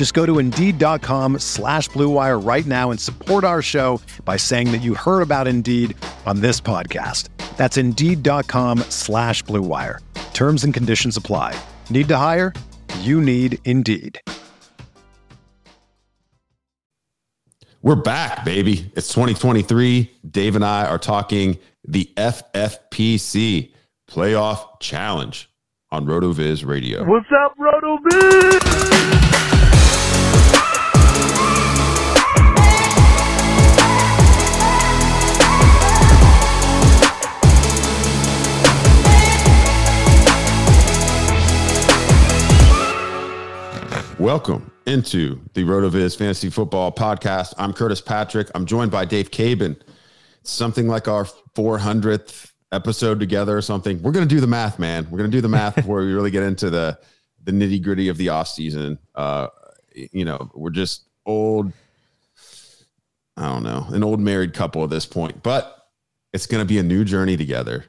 Just go to Indeed.com slash BlueWire right now and support our show by saying that you heard about Indeed on this podcast. That's Indeed.com slash BlueWire. Terms and conditions apply. Need to hire? You need Indeed. We're back, baby. It's 2023. Dave and I are talking the FFPC Playoff Challenge on RotoViz Radio. What's up, RotoViz? Welcome into the RotoViz Fantasy Football Podcast. I'm Curtis Patrick. I'm joined by Dave Caban. It's something like our 400th episode together or something. We're going to do the math, man. We're going to do the math before we really get into the the nitty gritty of the off season. Uh, you know, we're just old. I don't know, an old married couple at this point, but it's going to be a new journey together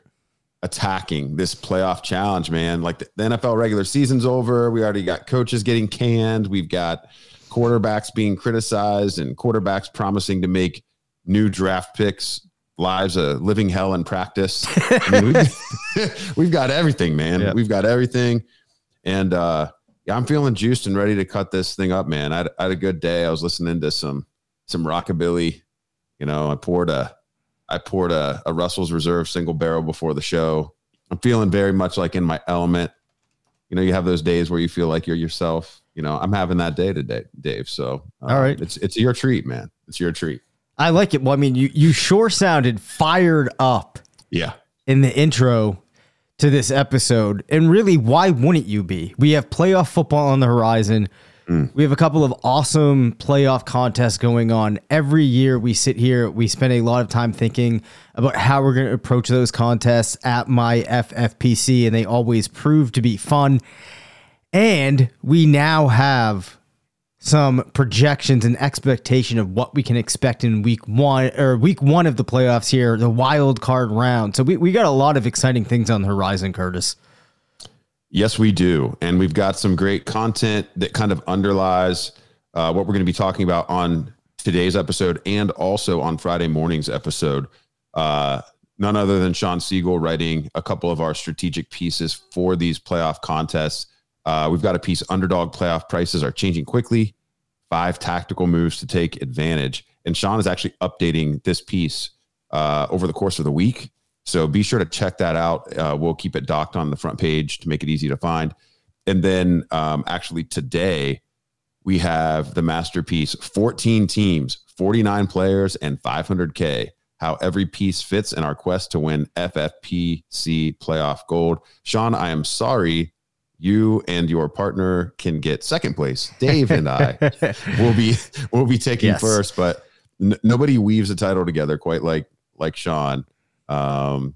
attacking this playoff challenge, man. Like the, the NFL regular season's over. We already got coaches getting canned. We've got quarterbacks being criticized and quarterbacks promising to make new draft picks lives a living hell in practice. I mean, we've, we've got everything, man. Yep. We've got everything. And uh yeah, I'm feeling juiced and ready to cut this thing up, man. I had, I had a good day. I was listening to some some rockabilly. You know, I poured a I poured a, a Russell's Reserve single barrel before the show. I'm feeling very much like in my element. You know, you have those days where you feel like you're yourself. You know, I'm having that day today, Dave. So, uh, All right. it's it's your treat, man. It's your treat. I like it. Well, I mean, you you sure sounded fired up Yeah, in the intro to this episode. And really, why wouldn't you be? We have playoff football on the horizon. Mm. We have a couple of awesome playoff contests going on. Every year we sit here, we spend a lot of time thinking about how we're going to approach those contests at my FFPC, and they always prove to be fun. And we now have some projections and expectation of what we can expect in week one or week one of the playoffs here, the wild card round. So we, we got a lot of exciting things on the horizon, Curtis. Yes, we do. And we've got some great content that kind of underlies uh, what we're going to be talking about on today's episode and also on Friday morning's episode. Uh, none other than Sean Siegel writing a couple of our strategic pieces for these playoff contests. Uh, we've got a piece underdog playoff prices are changing quickly, five tactical moves to take advantage. And Sean is actually updating this piece uh, over the course of the week. So be sure to check that out. Uh, we'll keep it docked on the front page to make it easy to find. And then um, actually today, we have the masterpiece 14 teams, 49 players, and 500K. How every piece fits in our quest to win FFPC playoff gold. Sean, I am sorry you and your partner can get second place. Dave and I will be will be taking Yes. first, but n- nobody weaves a title together quite like like Sean. Um,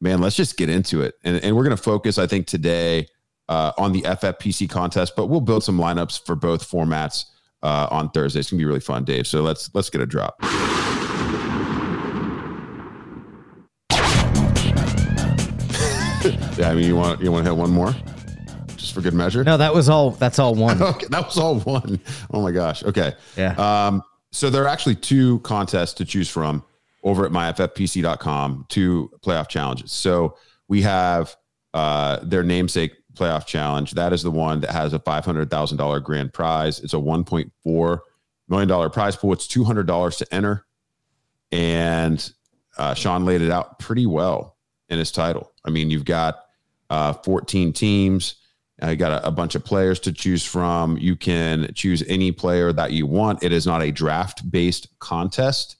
man, let's just get into it, and and we're gonna focus, I think, today uh, on the FFPC contest, but we'll build some lineups for both formats uh, on Thursday. It's gonna be really fun, Dave. So let's let's get a drop. yeah, I mean, you want you want to hit one more, just for good measure. No, that was all. That's all one. Okay, that was all one. Oh my gosh. Okay. Yeah. Um, so there are actually two contests to choose from over at myffpc.com, two playoff challenges. So we have uh, their namesake playoff challenge. That is the one that has a $500,000 grand prize. It's a $1.4 million prize pool. It's $200 to enter. And uh, Sean laid it out pretty well in his title. I mean, you've got uh, 14 teams. Uh, you got a, a, bunch of players to choose from. You can choose any player that you want. It is not a draft based contest.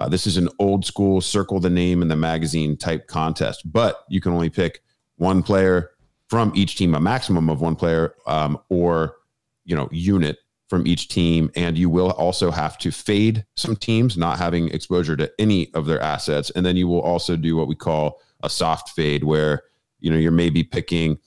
Uh, this is an old school circle the name in the magazine type contest, but you can only pick one player from each team, a maximum of one player um, or you know unit from each team, and you will also have to fade some teams not having exposure to any of their assets, and then you will also do what we call a soft fade, where you know you're maybe picking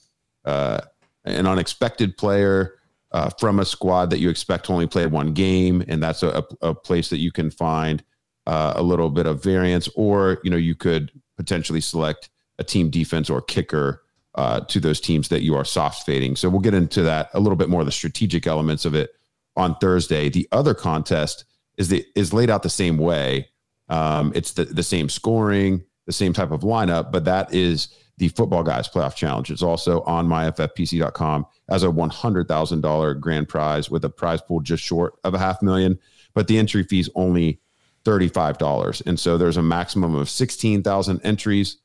uh, an unexpected player uh, from a squad that you expect to only play one game, and that's a, a place that you can find uh, a little bit of variance, or you know you could potentially select a team defense or kicker uh, to those teams that you are soft fading. So we'll get into that a little bit more the strategic elements of it on Thursday. The other contest is the is laid out the same way. Um, it's the the same scoring, the same type of lineup, but that is the Football Guys Playoff Challenge. It's also on myffpc.com as a $100,000 grand prize with a prize pool just short of a half million, but the entry fee is only $35. And so there's a maximum of 16,000 entries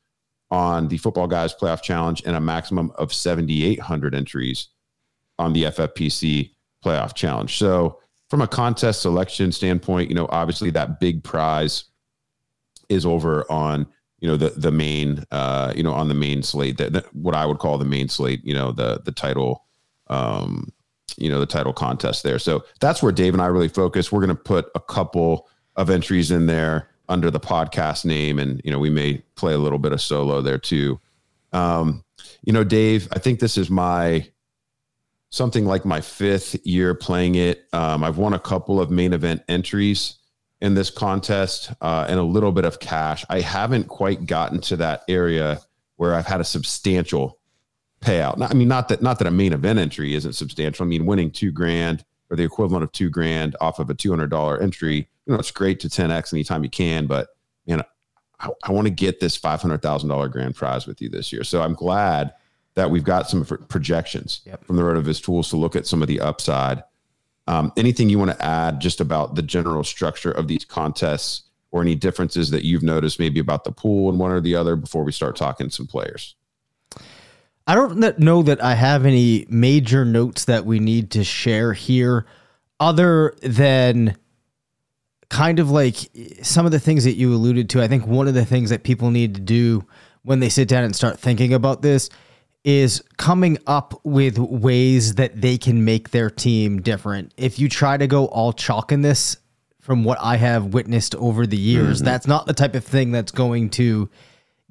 on the Football Guys Playoff Challenge and a maximum of 7,800 entries on the FFPC Playoff Challenge. So, from a contest selection standpoint, you know, obviously that big prize is over on you know the the main uh you know on the main slate that, that what I would call the main slate you know the the title um you know the title contest there so that's where Dave and I really focus we're going to put a couple of entries in there under the podcast name, and you know we may play a little bit of solo there too. Um, you know, Dave, I think this is my something like my fifth year playing it. Um, I've won a couple of main event entries in this contest uh, and a little bit of cash. I haven't quite gotten to that area where I've had a substantial payout. Not, I mean, not that not that a main event entry isn't substantial. I mean, winning two grand or the equivalent of two grand off of a two hundred dollar entry you know, it's great to 10x anytime you can, but man, I, I want to get this $500,000 grand prize with you this year. So I'm glad that we've got some projections yep. from the RotoViz tools to look at some of the upside. Um, anything you want to add just about the general structure of these contests or any differences that you've noticed maybe about the pool and one or the other before we start talking some players? I don't know that I have any major notes that we need to share here other than kind of like some of the things that you alluded to. I think one of the things that people need to do when they sit down and start thinking about this is coming up with ways that they can make their team different. If you try to go all chalk in this, from what I have witnessed over the years, mm-hmm. that's not the type of thing that's going to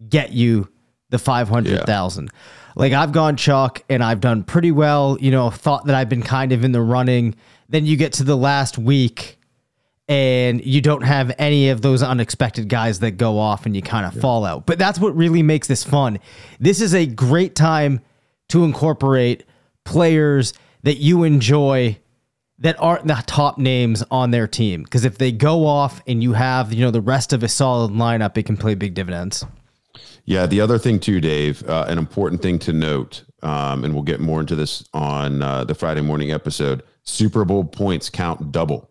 get you the 500,000. Yeah. Like I've gone chalk and I've done pretty well, you know, thought that I've been kind of in the running. Then you get to the last week and you don't have any of those unexpected guys that go off and you kind of yeah. fall out. But that's what really makes this fun. This is a great time to incorporate players that you enjoy that aren't the top names on their team because if they go off and you have you know the rest of a solid lineup it can play big dividends yeah the other thing too dave uh, an important thing to note um, and we'll get more into this on uh, the friday morning episode super bowl points count double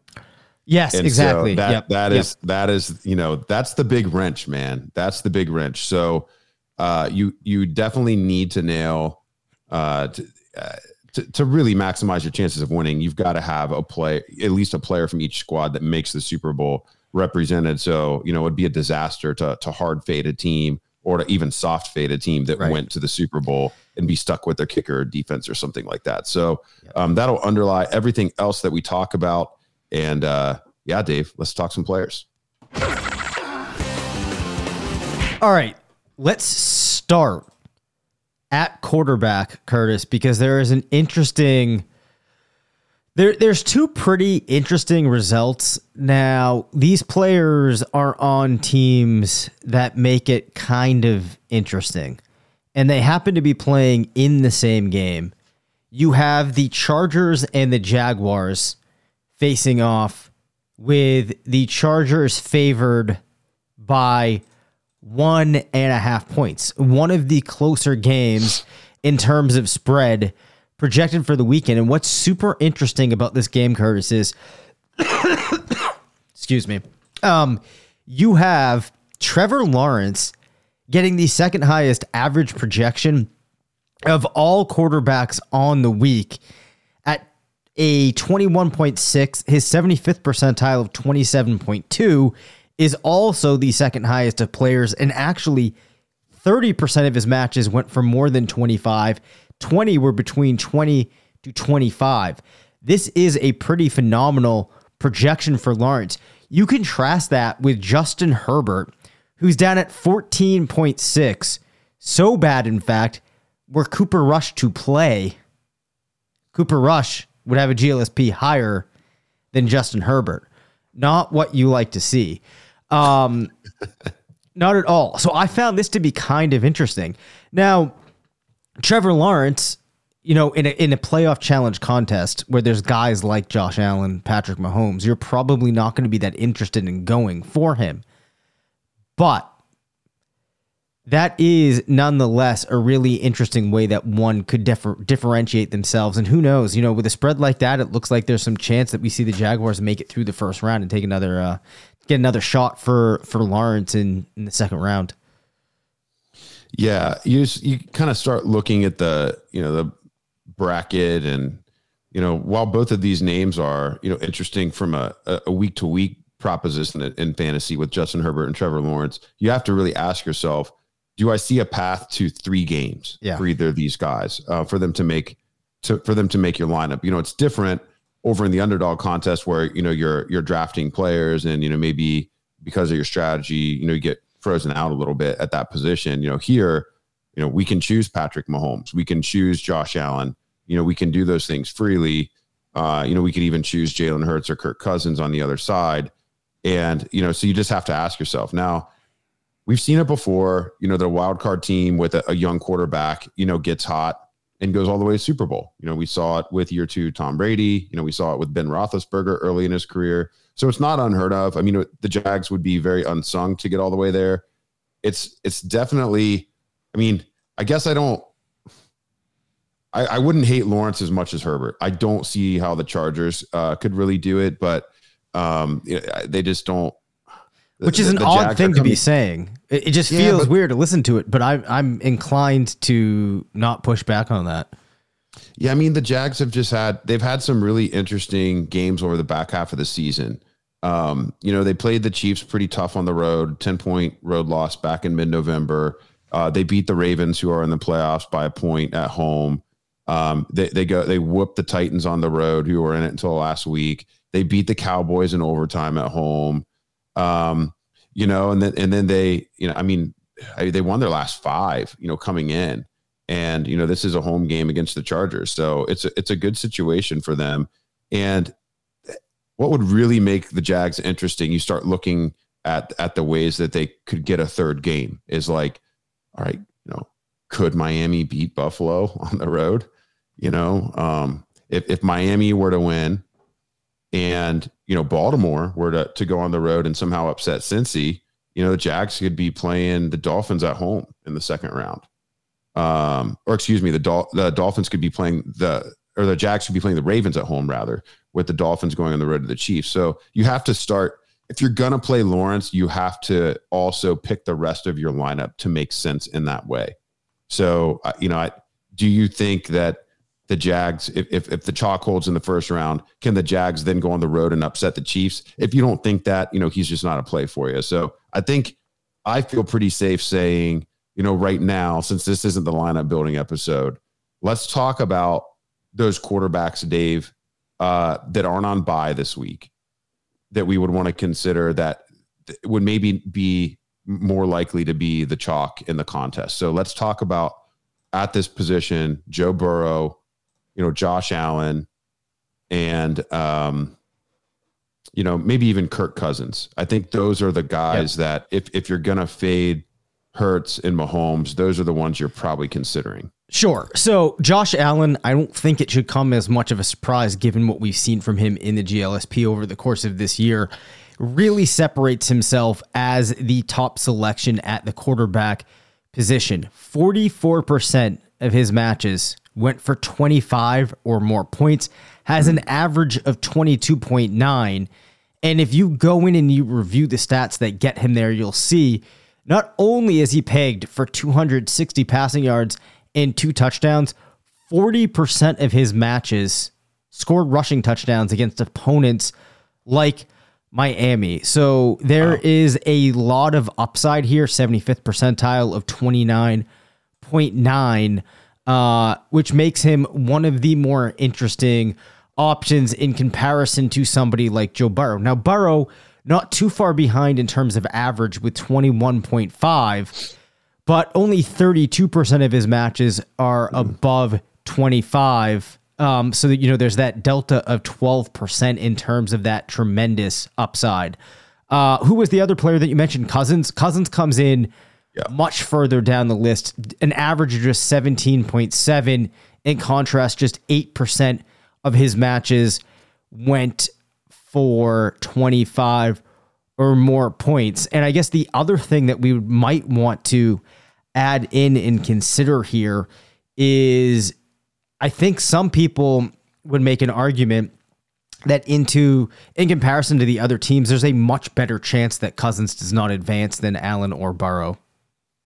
Yes, and exactly. So that yep. that yep. is that is you know that's the big wrench, man. That's the big wrench. So uh, you you definitely need to nail uh, to, uh, to, to really maximize your chances of winning. You've got to have a play at least a player from each squad that makes the Super Bowl represented. So you know it'd be a disaster to to hard fade a team or to even soft fade a team that right. went to the Super Bowl and be stuck with their kicker or defense or something like that. So um, that'll underlie everything else that we talk about. And uh, yeah, Dave, let's talk some players. All right, let's start at quarterback, Curtis, because there is an interesting. There, there's two pretty interesting results. Now, these players are on teams that make it kind of interesting, and they happen to be playing in the same game. You have the Chargers and the Jaguars facing off with the Chargers favored by one and a half points. One of the closer games in terms of spread projected for the weekend. And what's super interesting about this game, Curtis, is excuse me. Um, you have Trevor Lawrence getting the second highest average projection of all quarterbacks on the week a 21.6. His 75th percentile of 27.2 is also the second highest of players, and actually 30% of his matches went for more than 25. 20 were between 20 to 25. This is a pretty phenomenal projection for Lawrence. You contrast that with Justin Herbert, who's down at 14.6. So bad, in fact, where Cooper Rush to play, Cooper Rush would have a GLSP higher than Justin Herbert. Not what you like to see. Um, not at all. So I found this to be kind of interesting. Now, Trevor Lawrence, you know, in a, in a playoff challenge contest where there's guys like Josh Allen, Patrick Mahomes, you're probably not going to be that interested in going for him. But that is nonetheless a really interesting way that one could differ, differentiate themselves. And who knows, you know, with a spread like that, it looks like there's some chance that we see the Jaguars make it through the first round and take another uh, get another shot for for Lawrence in, in the second round. Yeah, you just, you kind of start looking at the you know the bracket and you know while both of these names are you know interesting from a a week to week proposition in fantasy with Justin Herbert and Trevor Lawrence, you have to really ask yourself, do I see a path to three games yeah. for either of these guys uh, for them to make to for them to make your lineup? You know, it's different over in the underdog contest where you know you're you're drafting players and you know maybe because of your strategy, you know, you get frozen out a little bit at that position. You know, here, you know, we can choose Patrick Mahomes, we can choose Josh Allen. You know, we can do those things freely. Uh, you know, we could even choose Jalen Hurts or Kirk Cousins on the other side. And, you know, so you just have to ask yourself now, we've seen it before, you know, the wild card team with a, a young quarterback, you know, gets hot and goes all the way to Super Bowl. You know, we saw it with year two Tom Brady. You know, we saw it with Ben Roethlisberger early in his career. So it's not unheard of. I mean, the Jags would be very unsung to get all the way there. It's it's definitely. I mean, I guess I don't. I, I wouldn't hate Lawrence as much as Herbert. I don't see how the Chargers uh, could really do it, but um, they just don't. Which is the, an the odd thing to be saying. It, it just yeah, feels but, weird to listen to it, but I, I'm inclined to not push back on that. Yeah, I mean the Jags have just had they've had some really interesting games over the back half of the season. Um, you know, they played the Chiefs pretty tough on the road, 10 point road loss back in mid November. Uh, they beat the Ravens, who are in the playoffs, by a point at home. Um, they, they go, they whooped the Titans on the road, who were in it until last week. They beat the Cowboys in overtime at home. Um, you know, and then, and then they, you know, I mean, they won their last five, you know, coming in. And, you know, this is a home game against the Chargers. So it's a, it's a good situation for them. And what would really make the Jags interesting? You start looking at at the ways that they could get a third game. Is like, all right, you know, could Miami beat Buffalo on the road? You know, um, if if Miami were to win, and you know Baltimore were to to go on the road and somehow upset Cincy, you know the Jags could be playing the Dolphins at home in the second round. Um, or excuse me, the Dol- the Dolphins could be playing the or the Jags could be playing the Ravens at home rather, with the Dolphins going on the road to the Chiefs. So you have to start if you're to play Lawrence, you have to also pick the rest of your lineup to make sense in that way. So, uh, you know, I, do you think that the Jags, if, if, if the chalk holds in the first round, can the Jags then go on the road and upset the Chiefs? If you don't think that, you know, he's just not a play for you. So I think I feel pretty safe saying, you know, right now, since this isn't the lineup building episode, let's talk about those quarterbacks, Dave, uh, that aren't on bye this week that we would want to consider that would maybe be more likely to be the chalk in the contest. So let's talk about at this position Joe Burrow, you know, Josh Allen, and um, you know, maybe even Kirk Cousins. I think those are the guys yep. that if if you're gonna fade Hurts and Mahomes, those are the ones you're probably considering. Sure. So Josh Allen, I don't think it should come as much of a surprise given what we've seen from him in the GLSP over the course of this year. Really separates himself as the top selection at the quarterback position. 44% of his matches went for 25 or more points, has an average of 22.9. And if you go in and you review the stats that get him there, you'll see Not only is he pegged for 260 passing yards and two touchdowns, 40% of his matches scored rushing touchdowns against opponents like Miami. So there wow. is a lot of upside here, 75th percentile of 29.9, uh, which makes him one of the more interesting options in comparison to somebody like Joe Burrow. Now, Burrow, not too far behind in terms of average with 21.5, but only 32% of his matches are above 25. Um, so that you know, there's that delta of 12% in terms of that tremendous upside. Uh, who was the other player that you mentioned? Cousins. Cousins comes in yeah. much further down the list, an average of just 17.7. In contrast, just 8% of his matches went for 25 or more points. And I guess the other thing that we might want to add in and consider here is I think some people would make an argument that into in comparison to the other teams, there's a much better chance that Cousins does not advance than Allen or Burrow.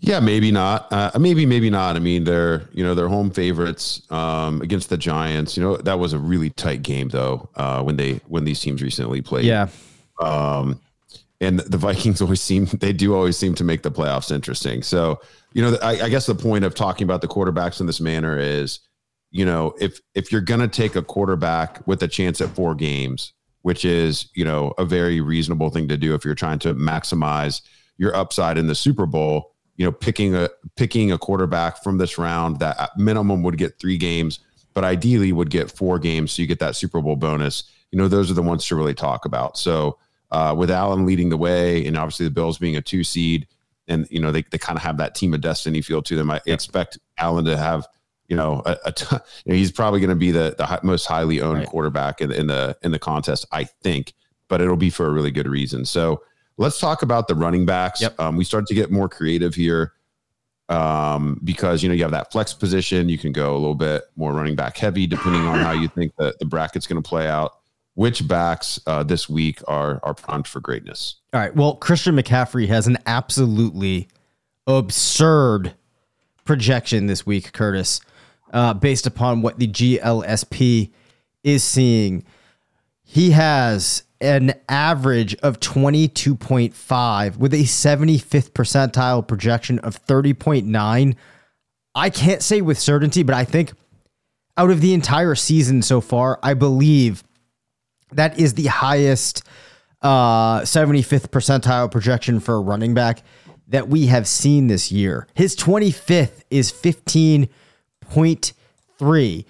Yeah, maybe not. Uh, maybe, maybe not. I mean, they're you know they're home favorites um, against the Giants. You know that was a really tight game though uh, when they when these teams recently played. Yeah. Um, and the Vikings always seem they do always seem to make the playoffs interesting. So you know, I, I guess the point of talking about the quarterbacks in this manner is, you know, if if you're gonna take a quarterback with a chance at four games, which is you know a very reasonable thing to do if you're trying to maximize your upside in the Super Bowl you know, picking a picking a quarterback from this round that at minimum would get three games, but ideally would get four games, so you get that Super Bowl bonus. You know, those are the ones to really talk about. So uh, with Allen leading the way, and obviously the Bills being a two seed, and you know they they kind of have that team of destiny feel to them. I expect Allen to have you know, a, a t- you know he's probably going to be the, the most highly owned right. quarterback in, in, the in the contest, I think. But it'll be for a really good reason. So Let's talk about the running backs. Yep. Um, we start to get more creative here um, because you know you have that flex position. You can go a little bit more running back heavy depending on how you think the, the bracket's going to play out. Which backs uh, this week are are primed for greatness? All right. Well, Christian McCaffrey has an absolutely absurd projection this week, Curtis, uh, based upon what the GLSP is seeing. He has an average of 22.5 with a 75th percentile projection of 30.9. I can't say with certainty, but I think out of the entire season so far, I believe that is the highest uh, 75th percentile projection for a running back that we have seen this year. His 25th is 15.3.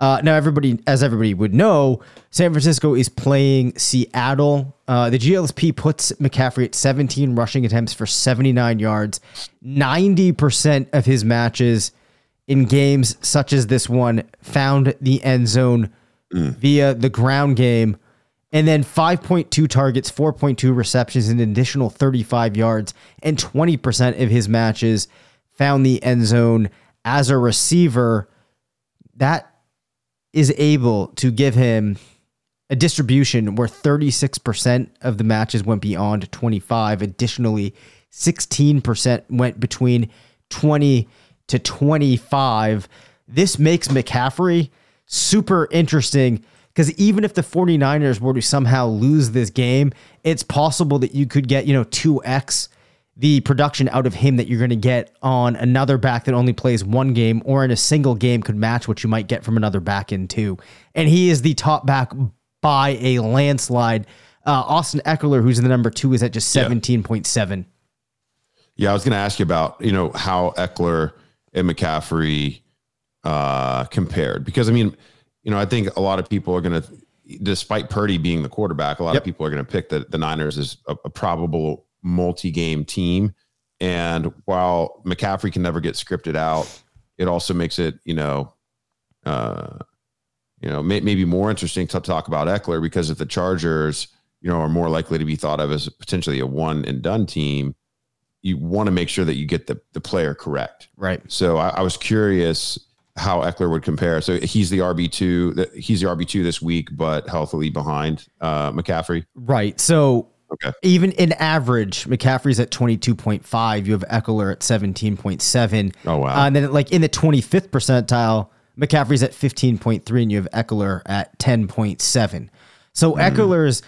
Uh, now, everybody, as everybody would know, San Francisco is playing Seattle. Uh, the GLSP puts McCaffrey at 17 rushing attempts for 79 yards. 90% of his matches in games such as this one found the end zone mm. via the ground game. And then 5.2 targets, 4.2 receptions, an additional 35 yards, and 20% of his matches found the end zone as a receiver. That is able to give him a distribution where 36% of the matches went beyond 25. Additionally, 16% went between 20 to 25. This makes McCaffrey super interesting because even if the 49ers were to somehow lose this game, it's possible that you could get, you know, 2x the production out of him that you're going to get on another back that only plays one game or in a single game could match what you might get from another back in two. And he is the top back by a landslide. Uh, Austin Ekeler, who's in the number two, is at just 17.7. Yeah, I was going to ask you about, you know, how Ekeler and McCaffrey uh, compared. Because, I mean, you know, I think a lot of people are going to, despite Purdy being the quarterback, a lot yep. of people are going to pick the, the Niners as a, a probable multi-game team. And while McCaffrey can never get scripted out, it also makes it, you know, uh, you know, may, maybe more interesting to talk about Ekeler because if the Chargers, you know, are more likely to be thought of as potentially a one and done team, you want to make sure that you get the the player correct. Right. So I, I was curious how Ekeler would compare. So he's the RB two. He's the RB two this week, but healthily behind uh, McCaffrey. Right. So Okay. Even in average, McCaffrey's at 22.5. You have Ekeler at 17.7. Oh, wow. Uh, and then, like, in the 25th percentile, McCaffrey's at 15.3, and you have Ekeler at 10.7. So mm. Ekeler's,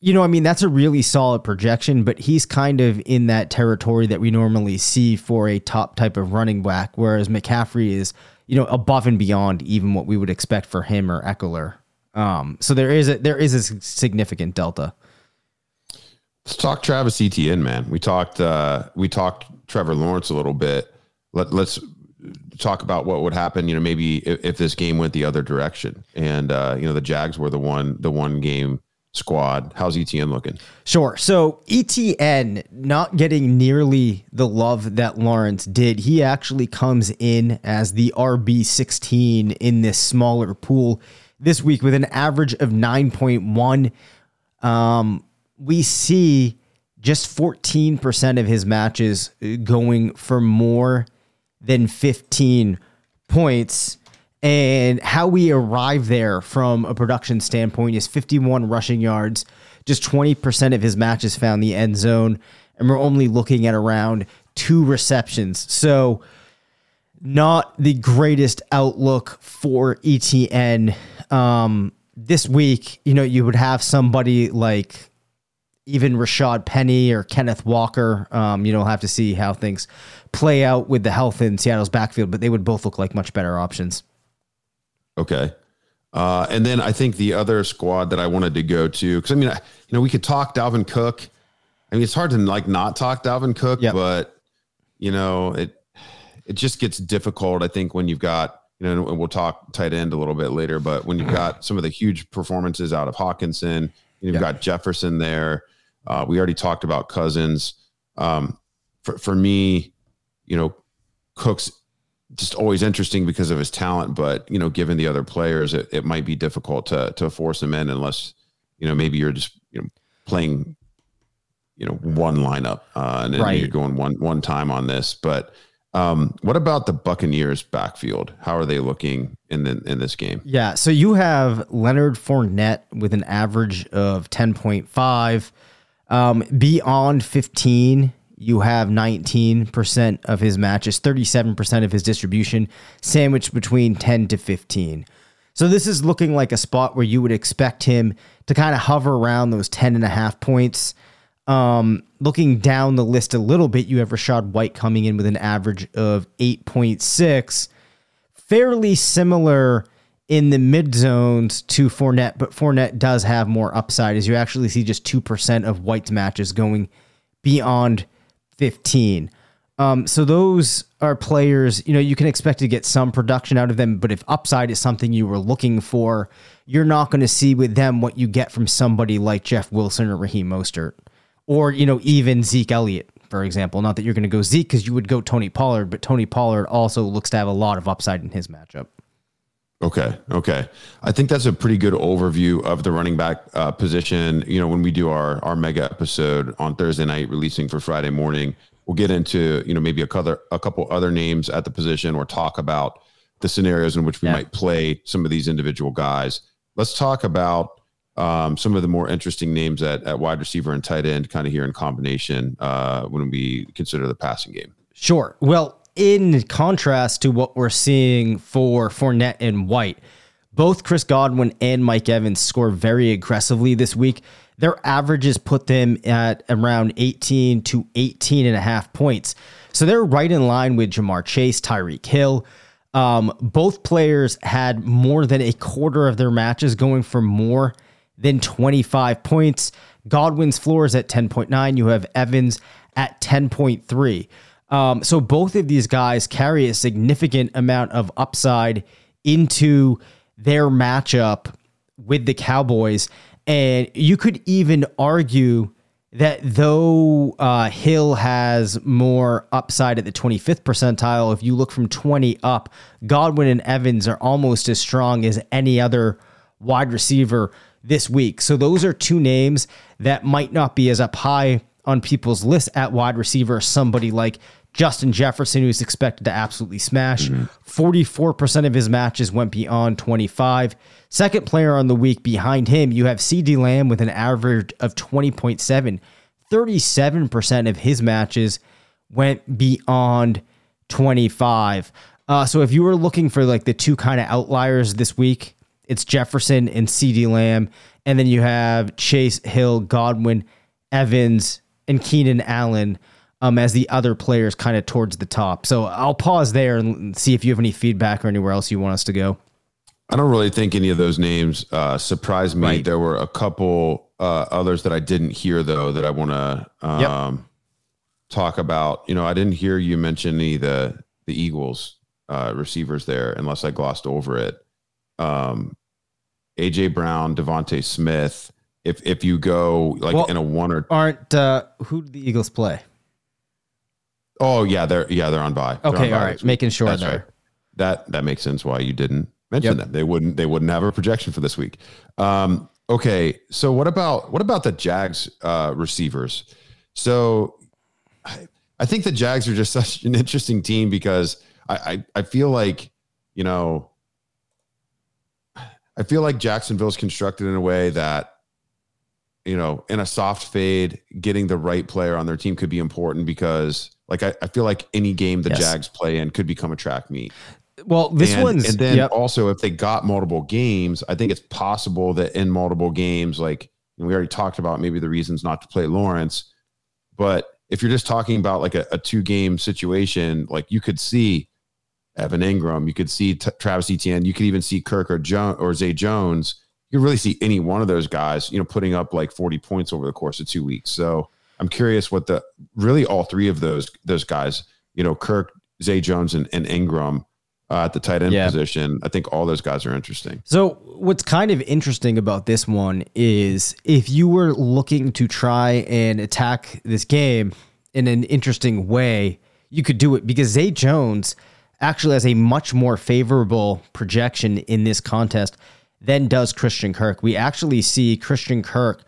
you know, I mean, that's a really solid projection, but he's kind of in that territory that we normally see for a top type of running back, whereas McCaffrey is, you know, above and beyond even what we would expect for him or Ekeler. Um, so there is a there is a significant delta. Let's talk Travis Etienne, man. We talked uh, we talked Trevor Lawrence a little bit. Let let's talk about what would happen. You know, maybe if, if this game went the other direction, and uh, you know the Jags were the one the one game squad. How's Etienne looking? Sure. So Etienne not getting nearly the love that Lawrence did. He actually comes in as the RB sixteen in this smaller pool this week with an average of nine point one. Um, we see just 14% of his matches going for more than 15 points. And how we arrive there from a production standpoint is 51 rushing yards. Just 20% of his matches found the end zone. And we're only looking at around two receptions. So, not the greatest outlook for Etienne. Um, this week, you know, you would have somebody like even Rashaad Penny or Kenneth Walker. Um, you know, we'll have to see how things play out with the health in Seattle's backfield, but they would both look like much better options. Okay. Uh, and then I think the other squad that I wanted to go to, because I mean, I, you know, we could talk Dalvin Cook. I mean, it's hard to like not talk Dalvin Cook, yep. but you know, it it just gets difficult. I think when you've got you know, and we'll talk tight end a little bit later, but when you've got some of the huge performances out of Hockenson, you've yep. got Jefferson there. Uh, we already talked about Cousins. Um, for for me, you know, Cook's just always interesting because of his talent, but you know, given the other players, it, it might be difficult to to force him in unless you know maybe you're just you know playing you know one lineup uh, and then right. you're going one one time on this. But um, what about the Buccaneers backfield? How are they looking in the, in this game? Yeah, so you have Leonard Fournette with an average of ten point five. Um, beyond 15, you have 19% of his matches, 37% of his distribution, sandwiched between 10 to 15. So this is looking like a spot where you would expect him to kind of hover around those 10 and a half points. Um, looking down the list a little bit, you have Rachaad White coming in with an average of 8.6, fairly similar in the mid zones to Fournette, but Fournette does have more upside as you actually see just 2% of White's matches going beyond 15. Um, so those are players, you know, you can expect to get some production out of them, but if upside is something you were looking for, you're not going to see with them what you get from somebody like Jeff Wilson or Raheem Mostert, or you know, even Zeke Elliott, for example. Not that you're going to go Zeke because you would go Tony Pollard, but Tony Pollard also looks to have a lot of upside in his matchup. Okay. Okay. I think that's a pretty good overview of the running back uh, position. You know, when we do our our mega episode on Thursday night, releasing for Friday morning, we'll get into you know maybe a couple a couple other names at the position or talk about the scenarios in which we yeah. might play some of these individual guys. Let's talk about um, some of the more interesting names at, at wide receiver and tight end, kind of here in combination uh, when we consider the passing game. Sure. Well, in contrast to what we're seeing for Fournette and White, both Chris Godwin and Mike Evans score very aggressively this week. Their averages put them at around 18 to 18 and a half points. So they're right in line with Ja'Marr Chase, Tyreek Hill. Um, both players had more than a quarter of their matches going for more than 25 points. Godwin's floor is at 10.9. You have Evans at 10.3. Um, so both of these guys carry a significant amount of upside into their matchup with the Cowboys. And you could even argue that though uh, Hill has more upside at the 25th percentile, if you look from 20 up, Godwin and Evans are almost as strong as any other wide receiver this week. So those are two names that might not be as up high on people's list at wide receiver. Somebody like Justin Jefferson, who's expected to absolutely smash. Mm-hmm. 44% of his matches went beyond 25. Second player on the week behind him, you have CeeDee Lamb with an average of 20.7. 37% of his matches went beyond 25. Uh, so if you were looking for like the two kind of outliers this week, it's Jefferson and CeeDee Lamb. And then you have Chase Hill, Godwin, Evans, and Keenan Allen um, as the other players kind of towards the top. So I'll pause there and see if you have any feedback or anywhere else you want us to go. I don't really think any of those names uh, surprised me. Right. There were a couple uh, others that I didn't hear though that I want to um, yep. talk about. You know, I didn't hear you mention any the the Eagles uh, receivers there, unless I glossed over it. Um, AJ Brown, DeVonta Smith. If if you go like well, in a one or aren't uh, who did the Eagles play? Oh yeah, they're yeah they're on bye. Okay, all right, making sure That's there. Right. That that makes sense why you didn't mention yep. them. They wouldn't they wouldn't have a projection for this week. Um, okay, so what about what about the Jags uh, receivers? So I, I think the Jags are just such an interesting team because I, I, I feel like you know I feel like Jacksonville's constructed in a way that you know in a soft fade getting the right player on their team could be important because like I, I feel like any game the yes. Jags play in could become a track meet. Well, this and, one's and then yep. also if they got multiple games, I think it's possible that in multiple games, like we already talked about maybe the reasons not to play Lawrence, but if you're just talking about like a, a two game situation, like you could see Evan Engram, you could see T- Travis Etienne, you could even see Kirk or Jones or Zay Jones. You really see any one of those guys, you know, putting up like 40 points over the course of two weeks. So I'm curious what the really all three of those those guys, you know, Kirk, Zay Jones, and, and Engram uh, at the tight end yeah. position. I think all those guys are interesting. So what's kind of interesting about this one is if you were looking to try and attack this game in an interesting way, you could do it because Zay Jones actually has a much more favorable projection in this contest than does Christian Kirk. We actually see Christian Kirk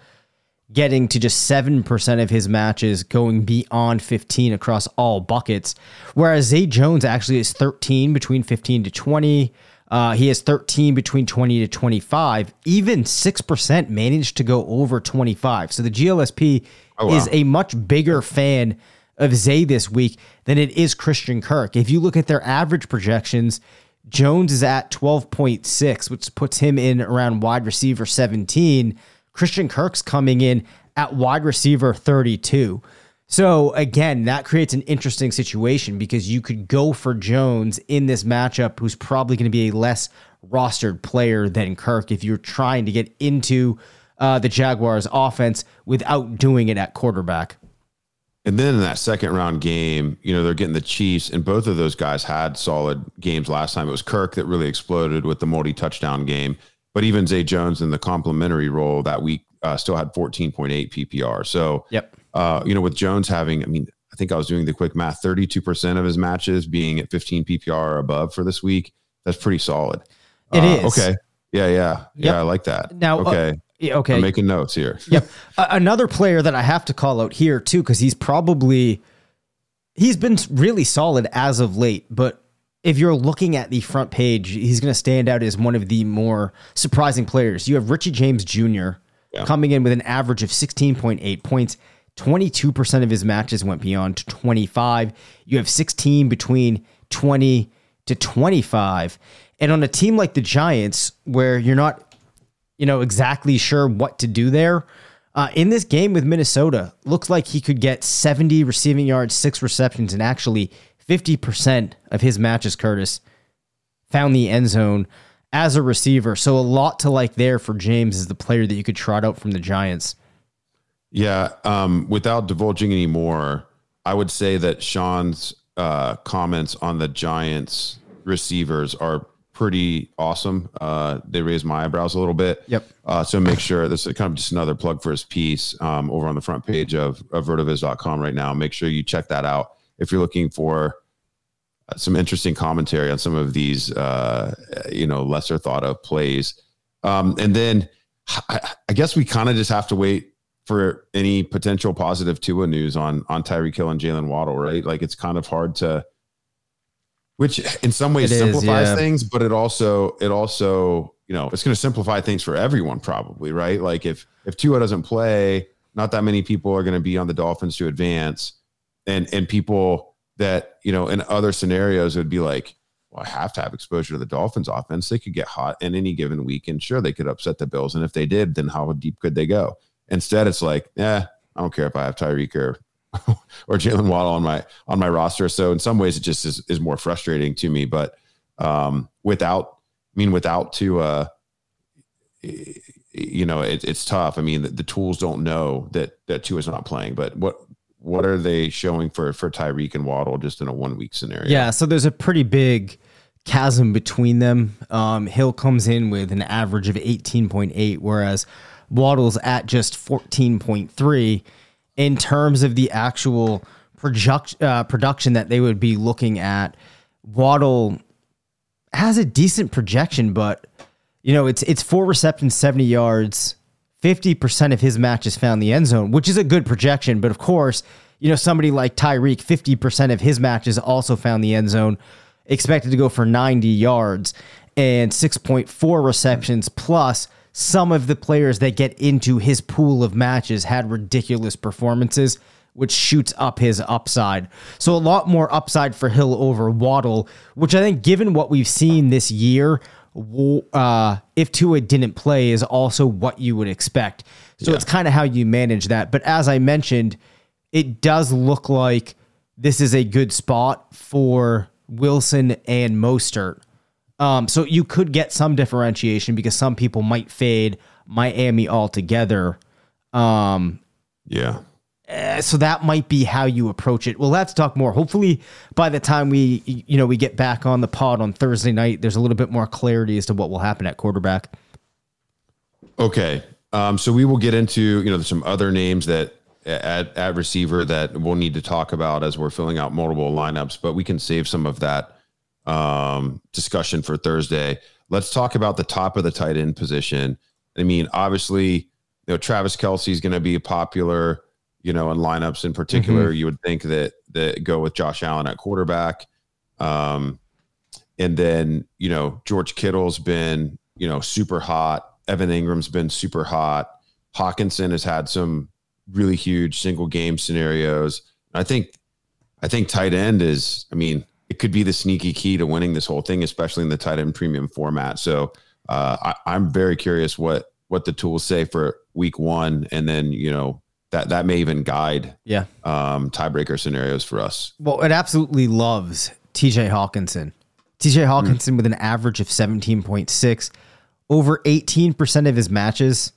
getting to just 7% of his matches going beyond 15 across all buckets. Whereas Zay Jones actually is 13 between 15 to 20. Uh, he has 13 between 20 to 25. Even 6% managed to go over 25. So the GLSP oh, wow. is a much bigger fan of Zay this week than it is Christian Kirk. If you look at their average projections, Jones is at 12.6, which puts him in around wide receiver 17. Christian Kirk's coming in at wide receiver 32. So again, that creates an interesting situation because you could go for Jones in this matchup, who's probably going to be a less rostered player than Kirk if you're trying to get into uh, the Jaguars' offense without doing it at quarterback. And then in that second round game, you know, they're getting the Chiefs, and both of those guys had solid games last time. It was Kirk that really exploded with the multi touchdown game. But even Zay Jones in the complimentary role that week uh, still had 14.8 PPR. So, yep. Uh, you know, with Jones having, I mean, I think I was doing the quick math, 32% of his matches being at 15 PPR or above for this week. That's pretty solid. It uh, is Okay. Yeah. Yeah. Yep. Yeah. I like that. Now, uh, okay. Yeah, okay. I'm making notes here. yep. Uh, another player that I have to call out here too, because he's probably he's been really solid as of late. But if you're looking at the front page, he's going to stand out as one of the more surprising players. You have Richie James Jr. Yeah. coming in with an average of 16.8 points. 22% of his matches went beyond 25. You have 16 between 20 to 25. And on a team like the Giants, where you're not you know, exactly sure what to do there. Uh, in this game with Minnesota, looks like he could get 70 receiving yards, six receptions, and actually 50% of his matches, Curtis, found the end zone as a receiver. So a lot to like there for James as the player that you could trot out from the Giants. Yeah. Um, without divulging any more, I would say that Sean's uh, comments on the Giants receivers are pretty awesome. Uh, they raised my eyebrows a little bit. Yep. Uh, so make sure this is kind of just another plug for his piece um, over on the front page of, of rotoviz.com right now. Make sure you check that out if you're looking for uh, some interesting commentary on some of these, uh, you know, lesser thought of plays. Um, and then I, I guess we kind of just have to wait for any potential positive Tua news on on Tyreek Hill and Jaylen Waddle, right? Like it's kind of hard to which in some ways it simplifies is, yeah. things, but it also it also you know it's going to simplify things for everyone probably, right? Like if if Tua doesn't play, not that many people are going to be on the Dolphins to advance, and and people that you know in other scenarios would be like, well, I have to have exposure to the Dolphins offense. They could get hot in any given week, and sure they could upset the Bills, and if they did, then how deep could they go? Instead, it's like, yeah, I don't care if I have Tyreek or or Jaylen Waddle on my on my roster. So in some ways, it just is, is more frustrating to me. But um, without, I mean, without to, uh, you know, it, it's tough. I mean, the, the, tools don't know that that Tua is not playing. But what what are they showing for for Tyreek and Waddle just in a one week scenario? Yeah, so there's a pretty big chasm between them. Um, Hill comes in with an average of 18.8, whereas Waddle's at just 14.3 in terms of the actual project, uh, production that they would be looking at. Waddle has a decent projection, but you know it's it's four receptions, seventy yards, fifty percent of his matches found the end zone, which is a good projection. But of course, you know somebody like Tyreek, fifty percent of his matches also found the end zone, expected to go for ninety yards and six point four receptions plus some of the players that get into his pool of matches had ridiculous performances, which shoots up his upside. So a lot more upside for Hill over Waddle, which I think, given what we've seen this year, uh, if Tua didn't play, is also what you would expect. So yeah. it's kind of how you manage that. But as I mentioned, it does look like this is a good spot for Wilson and Mostert. Um, so you could get some differentiation because some people might fade Miami altogether. Um, yeah. Uh, so that might be how you approach it. Well, let's talk more. Hopefully, by the time we you know we get back on the pod on Thursday night, there's a little bit more clarity as to what will happen at quarterback. Okay, um, so we will get into you know some other names that at at receiver that we'll need to talk about as we're filling out multiple lineups, but we can save some of that um, discussion for Thursday. Let's talk about the top of the tight end position. I mean, obviously, you know, Travis Kelce is going to be popular, you know, in lineups in particular. Mm-hmm. You would think that that go with Josh Allen at quarterback. Um, and then, you know, George Kittle's been, you know, super hot. Evan Engram's been super hot. Hockenson has had some really huge single game scenarios. I think I think tight end is, I mean, it could be the sneaky key to winning this whole thing, especially in the tight end premium format. So uh, I, I'm very curious what what the tools say for week one, and then you know that that may even guide Yeah. um, tiebreaker scenarios for us. Well, it absolutely loves TJ Hockenson. TJ Hockenson with an average of 17.6, over 18% of his matches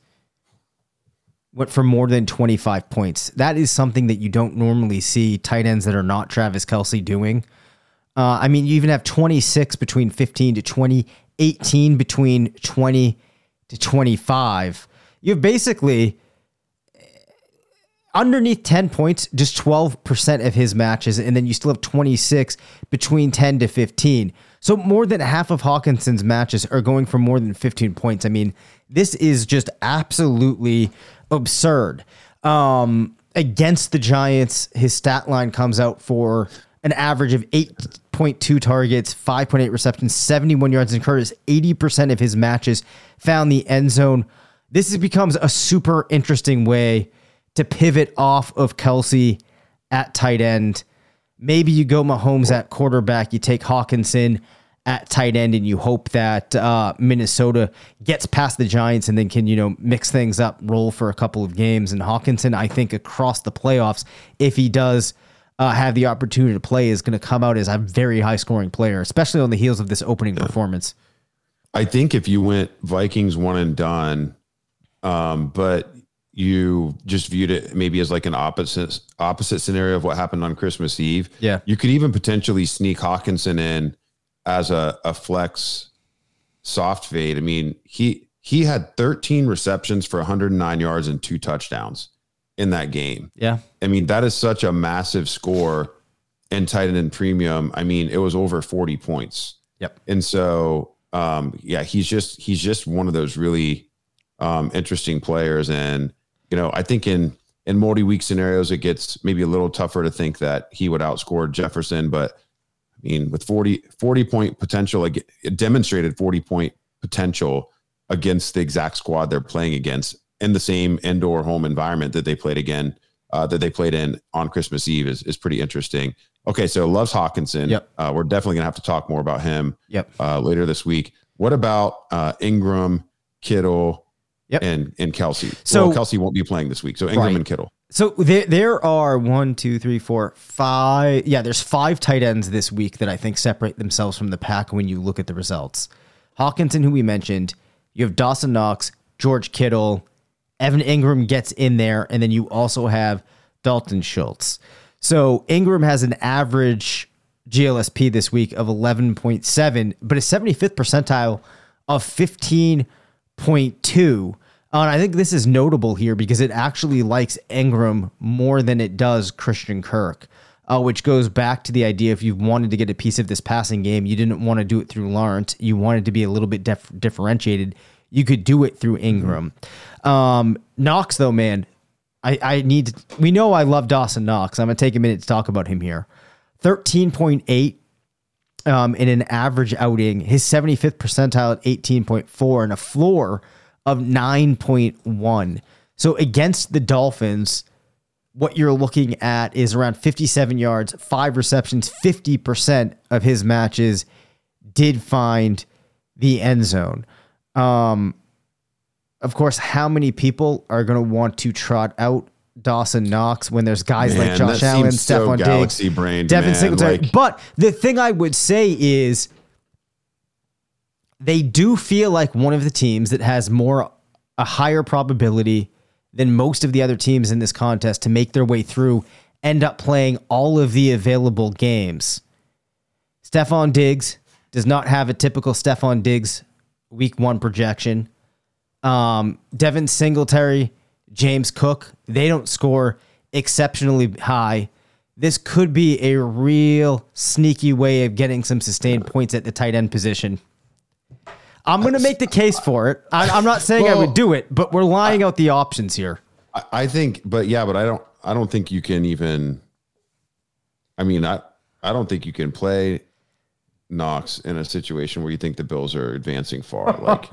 went for more than 25 points. That is something that you don't normally see tight ends that are not Travis Kelce doing. Uh, I mean, you even have 26 between 15 to 20, 18 between 20 to 25. You have basically underneath 10 points, just 12% of his matches, and then you still have 26 between 10 to 15. So more than half of Hockenson's matches are going for more than 15 points. I mean, this is just absolutely absurd. Um, against the Giants, his stat line comes out for an average of 8.2 targets, 5.8 receptions, 71 yards, and Curtis, 80% of his matches found the end zone. This is, becomes a super interesting way to pivot off of Kelce at tight end. Maybe you go Mahomes at quarterback, you take Hockenson at tight end, and you hope that uh, Minnesota gets past the Giants and then can, you know, mix things up, roll for a couple of games. And Hockenson, I think, across the playoffs, if he does uh, have the opportunity to play, is going to come out as a very high scoring player, especially on the heels of this opening performance. I think if you went Vikings one and done, um, but you just viewed it maybe as like an opposite opposite scenario of what happened on Christmas Eve. Yeah. You could even potentially sneak Hockenson in as a, a flex soft fade. I mean, he he had 13 receptions for 109 yards and two touchdowns in that game. Yeah. I mean, that is such a massive score in tight end and premium. I mean, it was over 40 points. Yep. And so, um, yeah, he's just he's just one of those really um, interesting players. And you know, I think in in multi week scenarios, it gets maybe a little tougher to think that he would outscore Jefferson. But I mean, with 40, 40 point potential, like it demonstrated 40 point potential against the exact squad they're playing against in the same indoor home environment that they played again, uh, that they played in on Christmas Eve is, is pretty interesting. Okay, so loves Hockenson. Yep. Uh, we're definitely gonna have to talk more about him Yep. uh, later this week. What about uh, Engram, Kittle, Yep. and and Kelce? So- well, Kelce won't be playing this week, so Engram Right. and Kittle. So there, there are one, two, three, four, five. Yeah, there's five tight ends this week that I think separate themselves from the pack when you look at the results. Hockenson, who we mentioned, you have Dawson Knox, George Kittle, Evan Engram gets in there, and then you also have Dalton Schultz. So Engram has an average GLSP this week of 11.7, but a 75th percentile of 15.2. Uh, and I think this is notable here because it actually likes Engram more than it does Christian Kirk, uh, which goes back to the idea if you wanted to get a piece of this passing game, you didn't want to do it through Lawrence. You wanted to be a little bit dif- differentiated. You could do it through Engram. Um, Knox, though, man, I, I need to, we know I love Dawson Knox. I'm to take a minute to talk about him here. 13.8 um, in an average outing, his 75th percentile at 18.4 and a floor of 9.1. So against the Dolphins, what you're looking at is around 57 yards, five receptions, 50% of his matches did find the end zone. Um, of course, how many people are going to want to trot out Dawson Knox when there's guys like Josh Allen, seems so Stefon Diggs, Devin man. Singletary? Like- but the thing I would say is they do feel like one of the teams that has more a higher probability than most of the other teams in this contest to make their way through end up playing all of the available games. Stefon Diggs does not have a typical Stefon Diggs week one projection. Um, Devin Singletary, James Cook, they don't score exceptionally high. This could be a real sneaky way of getting some sustained points at the tight end position. I'm going to make the case for it. I, I'm not saying I would do it, but we're lying out the options here. I, I think, but yeah, but I don't. I don't think you can even. I mean, I I don't think you can play Knox in a situation where you think the Bills are advancing far. Like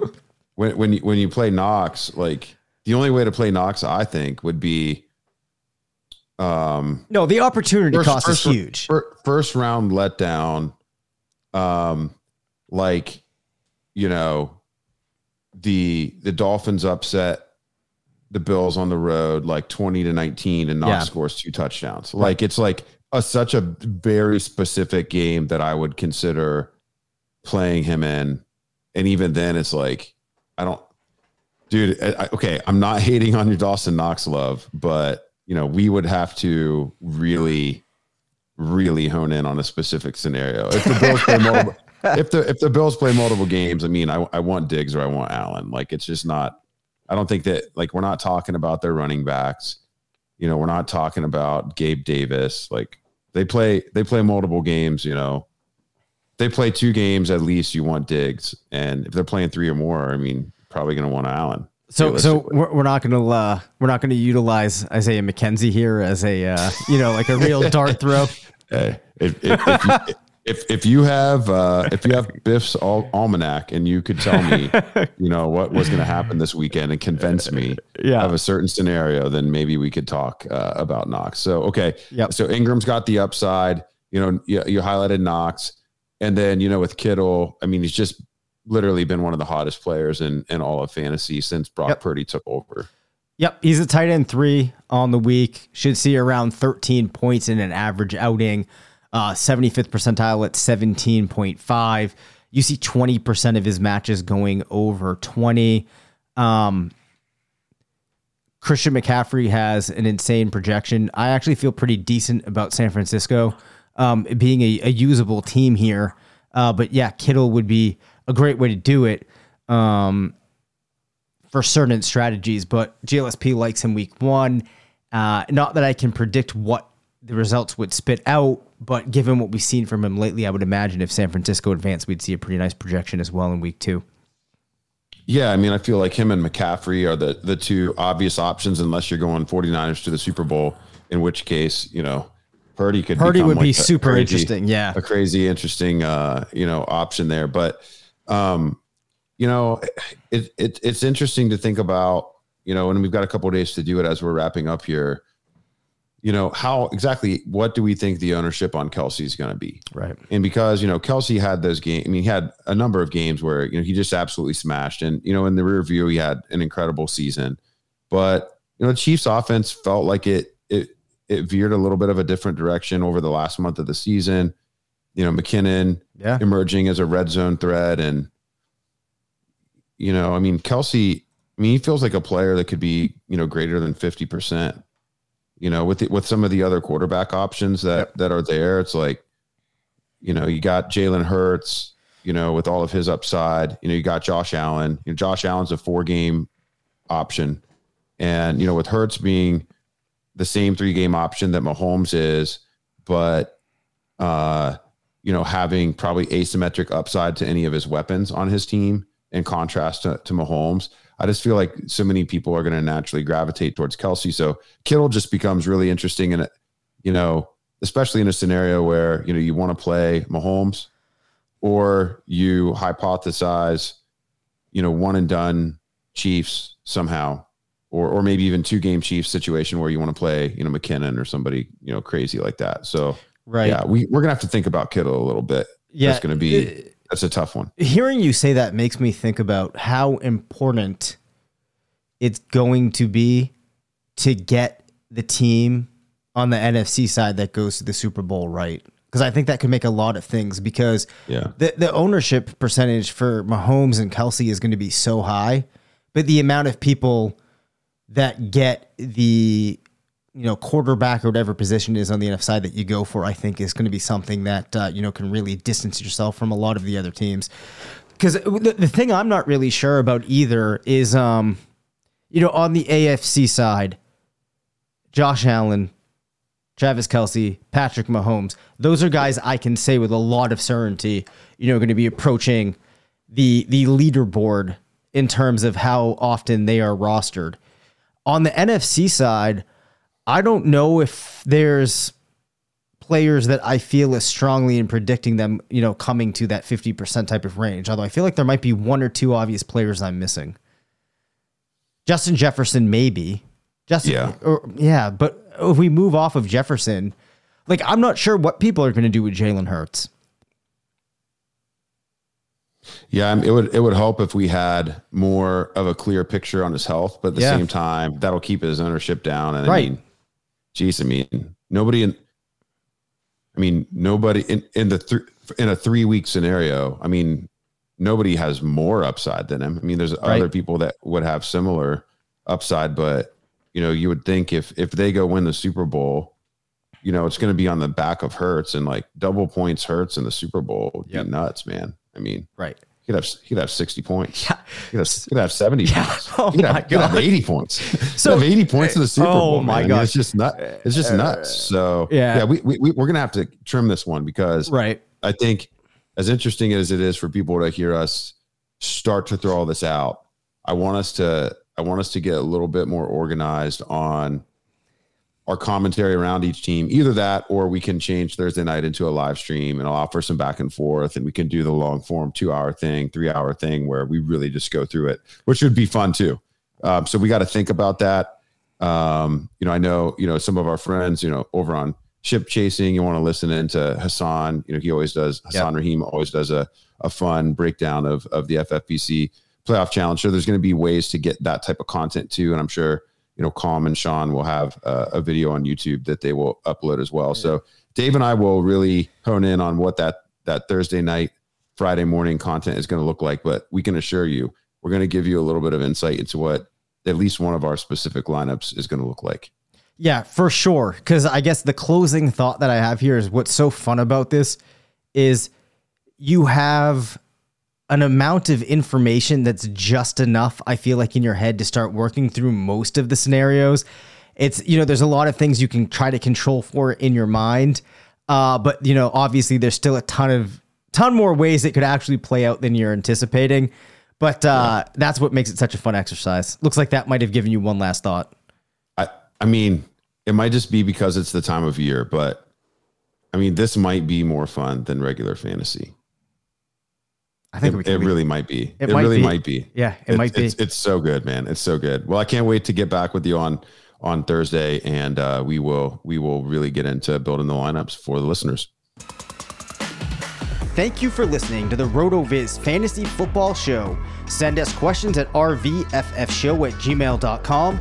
when when you, when you play Knox, like the only way to play Knox, I think, would be um No, the opportunity first, cost first, is huge. fir- first round letdown um, like you know, the the Dolphins upset the Bills on the road like 20 to 19 and Knox Yeah. scores two touchdowns. Like it's like a such a very specific game that I would consider playing him in. And even then it's like I don't dude, I, okay, I'm not hating on your Dawson Knox love, but you know, we would have to really really hone in on a specific scenario. If the Bills play multiple if the if the Bills play multiple games, I mean, I, I want Diggs or I want Allen. Like it's just not. I don't think that like we're not talking about their running backs. You know, we're not talking about Gabe Davis. Like they play they play multiple games. You know, they play two games at least. You want Diggs, and if they're playing three or more, I mean, probably going to want Allen. So, so we're, we're not going to uh, we're not going to utilize Isaiah McKenzie here as a uh, you know like a real dart throw. Hey, if, if, if, you, if, if you have uh, if you have Biff's al- almanac and you could tell me, you know what was going to happen this weekend and convince me Yeah. of a certain scenario, then maybe we could talk uh, about Knox. So okay, Yep. So Engram's got the upside. You know, you, you highlighted Knox, and then you know with Kittle, I mean he's just literally been one of the hottest players in in all of fantasy since Brock Yep. Purdy took over. Yep, he's a tight end three on the week. Should see around 13 points in an average outing. Uh, 75th percentile at 17.5. You see 20% of his matches going over 20. Um, Christian McCaffrey has an insane projection. I actually feel pretty decent about San Francisco um, being a, a usable team here. Uh, but yeah, Kittle would be a great way to do it. Um, for certain strategies, but GLSP likes him week one. Uh, not that I can predict what the results would spit out, but given what we've seen from him lately, I would imagine if San Francisco advanced, we'd see a pretty nice projection as well in week two. Yeah, I mean, I feel like him and McCaffrey are the the two obvious options unless you're going 49ers to the Super Bowl, in which case, you know, Purdy could Purdy would be like a super crazy- interesting. Yeah. a crazy interesting uh, you know, option there, but um you know, it, it it's interesting to think about, you know, and we've got a couple of days to do it as we're wrapping up here. You know, how exactly what do we think the ownership on Kelce is going to be? Right. And because, you know, Kelce had those games, I mean, he had a number of games where, you know, he just absolutely smashed. And, you know, in the rear view, he had an incredible season. But, you know, the Chiefs offense felt like it it it veered a little bit of a different direction over the last month of the season. You know, McKinnon Yeah. emerging as a red zone threat. And, you know, I mean, Kelce, I mean, he feels like a player that could be, you know, greater than 50%. You know, with the, with some of the other quarterback options that that are there, it's like, you know, you got Jalen Hurts, you know, with all of his upside. You know, you got Josh Allen. You know, Josh Allen's a four game option. And, you know, with Hurts being the same three game option that Mahomes is, but, uh, you know, having probably asymmetric upside to any of his weapons on his team in contrast to, to Mahomes. I just feel like so many people are going to naturally gravitate towards Kelce. So Kittle just becomes really interesting. And, you know, especially in a scenario where, you know, you want to play Mahomes or you hypothesize, you know, one and done Chiefs somehow, or, or maybe even two game Chiefs situation where you want to play, you know, McKinnon or somebody, you know, crazy like that. So, Right. yeah, we, we're going to have to think about Kittle a little bit. Yeah. That's going to be, that's a tough one. hearing you say that makes me think about how important it's going to be to get the team on the NFC side that goes to the Super Bowl right. Because I think that could make a lot of things because Yeah. the, the ownership percentage for Mahomes and Kelce is going to be so high, but the amount of people that get the you know quarterback or whatever position is on the NFC side that you go for, I think is going to be something that uh, you know can really distance yourself from a lot of the other teams. Because the, the thing I'm not really sure about either is, um, you know, on the AFC side, Josh Allen, Travis Kelce, Patrick Mahomes. Those are guys I can say with a lot of certainty, you know, going to be approaching the the leaderboard in terms of how often they are rostered. On the NFC side, I don't know if there's players that I feel as strongly in predicting them, you know, coming to that 50% type of range. Although I feel like there might be one or two obvious players I'm missing. Justin Jefferson, maybe. Justin, Yeah. or, yeah, but if we move off of Jefferson, like I'm not sure what people are going to do with Jalen Hurts. Yeah, it would it would help if we had more of a clear picture on his health, but at the Yeah. same time, that'll keep his ownership down. And Right. I mean, geez, I mean, nobody in, I mean, nobody in in the th- in a three week scenario. I mean, nobody has more upside than him. I mean, there's other people that would have similar upside, but you know, you would think if if they go win the Super Bowl, you know, it's going to be on the back of Hurts and like double points Hurts in the Super Bowl would Yep. be nuts, man. I mean, Right. He'd have he'd have sixty points. Yeah. He'd have, he'd have seventy Yeah. points. Oh he'd, have, my have God. eighty points. So- have eighty points in the Super Oh Bowl. my man. I mean, it's just nut. It's just nuts. Uh, so Yeah. yeah, we, we we- we're gonna have to trim this one because Right. I think as interesting as it is for people to hear us start to throw all this out, I want us to I want us to get a little bit more organized on our commentary around each team. Either that or we can change Thursday night into a live stream and I'll offer some back and forth and we can do the long form two hour thing, three hour thing where we really just go through it, which would be fun too. Um, so we got to think about that. Um, you know, I know, you know, some of our friends, you know, over on ship chasing, you want to listen into Hassan, you know, he always does, Hassan Rahim always does a, a fun breakdown of, of the FFPC playoff challenge. So there's going to be ways to get that type of content too. And I'm sure, you know, Calm and Sean will have uh, a video on YouTube that they will upload as well. So Dave and I will really hone in on what that, that Thursday night, Friday morning content is going to look like, but we can assure you, we're going to give you a little bit of insight into what at least one of our specific lineups is going to look like. Yeah, for sure. Because I guess the closing thought that I have here is what's so fun about this is you have an amount of information that's just enough, I feel like, in your head to start working through most of the scenarios. It's, you know, there's a lot of things you can try to control for in your mind. Uh, but, you know, obviously there's still a ton of, ton more ways it could actually play out than you're anticipating. But uh, that's what makes it such a fun exercise. Looks like that might have given you one last thought. I, I mean, it might just be because it's the time of year, but I mean, this might be more fun than regular fantasy. I think It, we can. it really might be. It It, might really be. might be. Yeah, it It's- might be. It's, it's so good, man. It's so good. Well, I can't wait to get back with you on on Thursday, and uh, we will we will really get into building the lineups for the listeners. Thank you for listening to the RotoViz Fantasy Football Show. Send us questions at rvffshow at gmail.com.